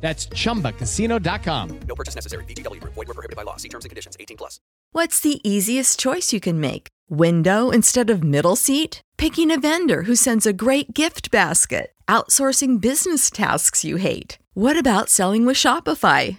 That's chumbacasino.com. No purchase necessary. VGW Group. Void were prohibited by law. See terms and conditions. 18 plus. What's the easiest choice you can make? Window instead of middle seat? Picking a vendor who sends a great gift basket? Outsourcing business tasks you hate? What about selling with Shopify?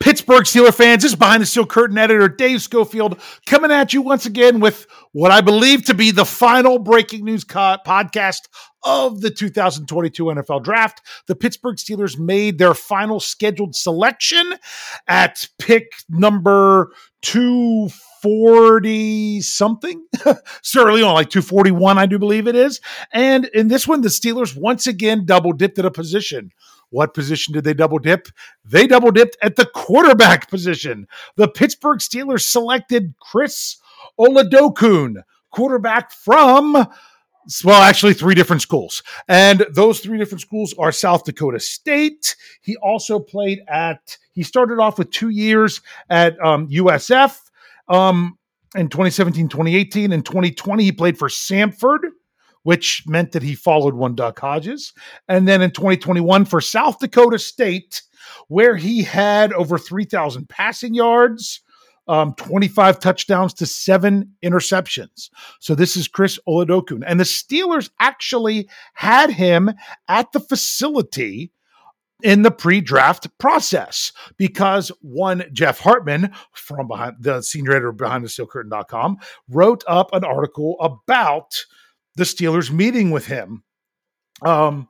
Pittsburgh Steeler fans, this is behind the steel curtain editor Dave Schofield coming at you once again with what I believe to be the final breaking news co- podcast of the 2022 NFL draft. The Pittsburgh Steelers made their final scheduled selection at pick number 240 something. certainly on, like 241, I do believe it is. And in this one, the Steelers once again double dipped at a position. What position did they double dip? They double dipped at the quarterback position. The Pittsburgh Steelers selected Chris Oladokun, quarterback from well, actually, three different schools. And those three different schools are South Dakota State. He also played at, he started off with two years at um, USF um, in 2017, 2018. In 2020, he played for Samford which meant that he followed one Duck Hodges. And then in 2021 for South Dakota State, where he had over 3,000 passing yards, um, 25 touchdowns to seven interceptions. So this is Chris Oladokun. And the Steelers actually had him at the facility in the pre-draft process because one Jeff Hartman from behind the senior editor behind the steel curtain.com wrote up an article about the Steelers meeting with him um,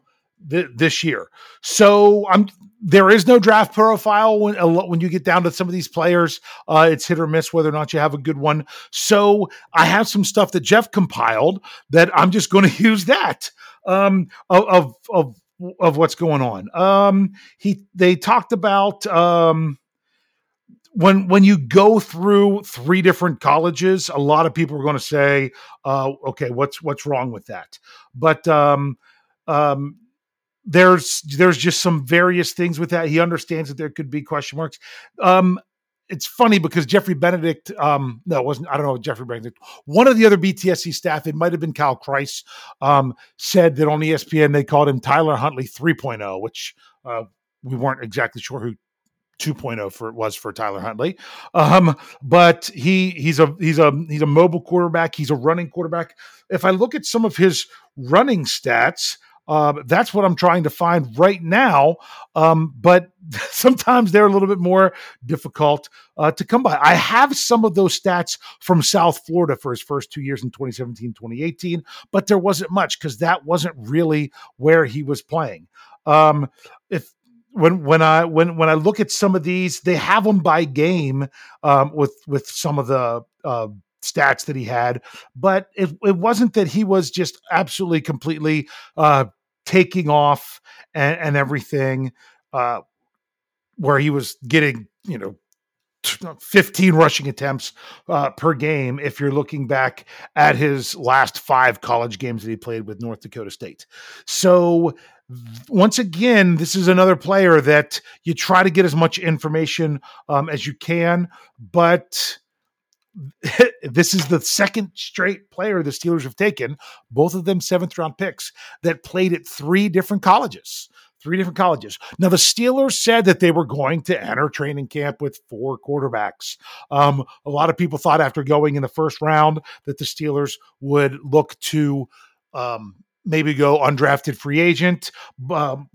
th- this year. So I'm there is no draft profile when when you get down to some of these players. Uh, it's hit or miss whether or not you have a good one. So I have some stuff that Jeff compiled that I'm just going to use that um, of, of of of what's going on. Um, he they talked about. Um, when when you go through three different colleges, a lot of people are going to say, uh, "Okay, what's what's wrong with that?" But um, um, there's there's just some various things with that. He understands that there could be question marks. Um, it's funny because Jeffrey Benedict, um, no, it wasn't. I don't know Jeffrey Benedict. One of the other BTSC staff, it might have been Kyle Kreis, um, said that on ESPN they called him Tyler Huntley 3.0, which uh, we weren't exactly sure who 2.0 for it was for Tyler Huntley. Um, but he he's a he's a he's a mobile quarterback. He's a running quarterback. If I look at some of his running stats, Um, that's what I'm trying to find right now. Um, but sometimes they're a little bit more difficult uh, to come by. I have some of those stats from South Florida for his first two years in 2017, 2018, but there wasn't much because that wasn't really where he was playing. Um, if when when I when when I look at some of these, they have them by game um, with with some of the uh, stats that he had, but it, it wasn't that he was just absolutely completely uh, taking off and, and everything, uh, where he was getting you know 15 rushing attempts uh, per game if you're looking back at his last five college games that he played with North Dakota State. So, once again, this is another player that you try to get as much information um, as you can, but this is the second straight player the Steelers have taken, both of them seventh round picks, that played at three different colleges. Three different colleges. Now, the Steelers said that they were going to enter training camp with four quarterbacks. Um, a lot of people thought after going in the first round that the Steelers would look to um, maybe go undrafted free agent. Um,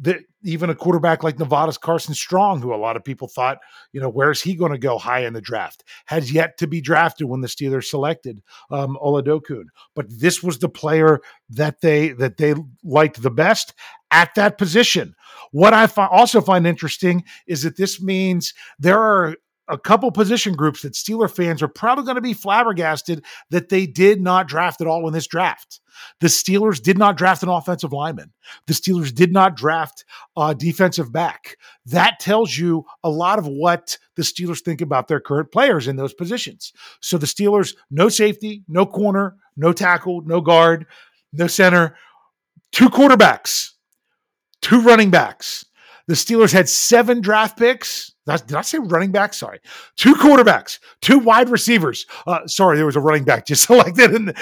even a quarterback like Nevada's Carson Strong, who a lot of people thought, you know, where's he going to go high in the draft, has yet to be drafted when the Steelers selected um, Oladokun. But this was the player that they that they liked the best at that position. What I fi- also find interesting is that this means there are a couple position groups that Steeler fans are probably going to be flabbergasted that they did not draft at all in this draft. The Steelers did not draft an offensive lineman. The Steelers did not draft a defensive back. That tells you a lot of what the Steelers think about their current players in those positions. So the Steelers, no safety, no corner, no tackle, no guard, no center, two quarterbacks, two running backs. The Steelers had seven draft picks did I say running back? Sorry. Two quarterbacks, two wide receivers. Uh, sorry, there was a running back just selected in,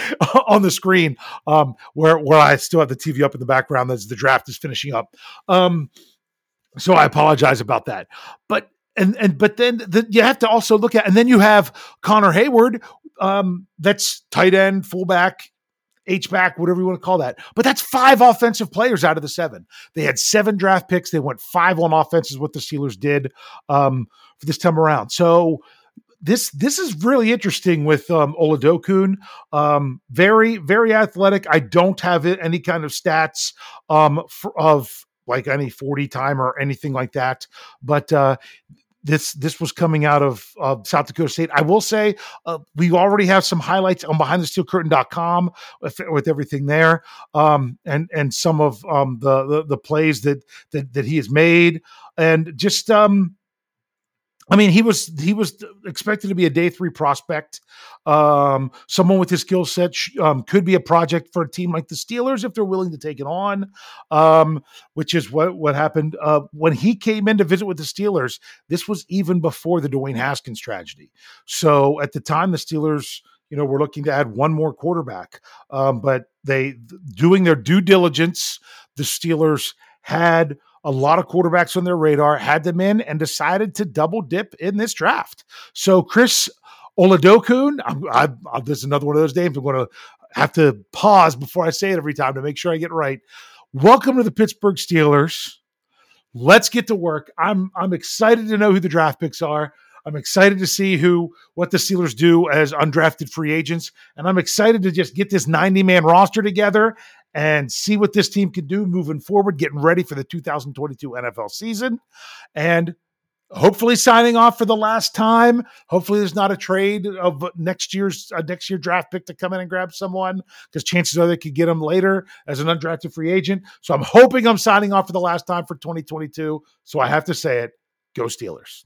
on the screen um, where, where I still have the TV up in the background as the draft is finishing up. Um, so I apologize about that. But and and but then the, you have to also look at and then you have Connor Heyward um, that's tight end, fullback, H back, whatever you want to call that. But that's five offensive players out of the seven. They had seven draft picks. They went five on offenses, what the Steelers did um, for this time around. So this this is really interesting with um, Oladokun. Um, very very athletic. I don't have any kind of stats um, for, of like any 40 time or anything like that. But uh, this this was coming out of uh, South Dakota State. I will say uh, we already have some highlights on BehindTheSteelCurtain.com with, with everything there, um, and and some of um, the, the, the plays that that that he has made, and just um, I mean, he was he was expected to be a day three prospect. Um, someone with his skill set um, could be a project for a team like the Steelers if they're willing to take it on. Um, which is what what happened uh, when he came in to visit with the Steelers. This was even before the Dwayne Haskins tragedy. So at the time, the Steelers, you know, were looking to add one more quarterback, um, but they doing their due diligence. The Steelers had a lot of quarterbacks on their radar, had them in, and decided to double dip in this draft. So Chris Oladokun, I, I, this is another one of those names I'm going to have to pause before I say it every time to make sure I get right. Welcome to the Pittsburgh Steelers. Let's get to work. I'm I'm excited to know who the draft picks are. I'm excited to see who what the Steelers do as undrafted free agents, and I'm excited to just get this 90 man roster together and see what this team can do moving forward, getting ready for the 2022 NFL season, and hopefully signing off for the last time. Hopefully, there's not a trade of next year's uh, next year draft pick to come in and grab someone because chances are they could get him later as an undrafted free agent. So I'm hoping I'm signing off for the last time for 2022. So I have to say it: Go Steelers.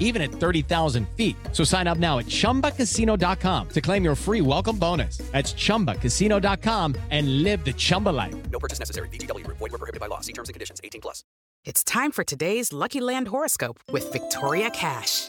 even at 30,000 feet. So sign up now at chumbacasino.com to claim your free welcome bonus. That's chumbacasino.com and live the Chumba life. No purchase necessary. VGW, void, were prohibited by law. See terms and conditions 18 plus. It's time for today's Lucky Land horoscope with Victoria Cash.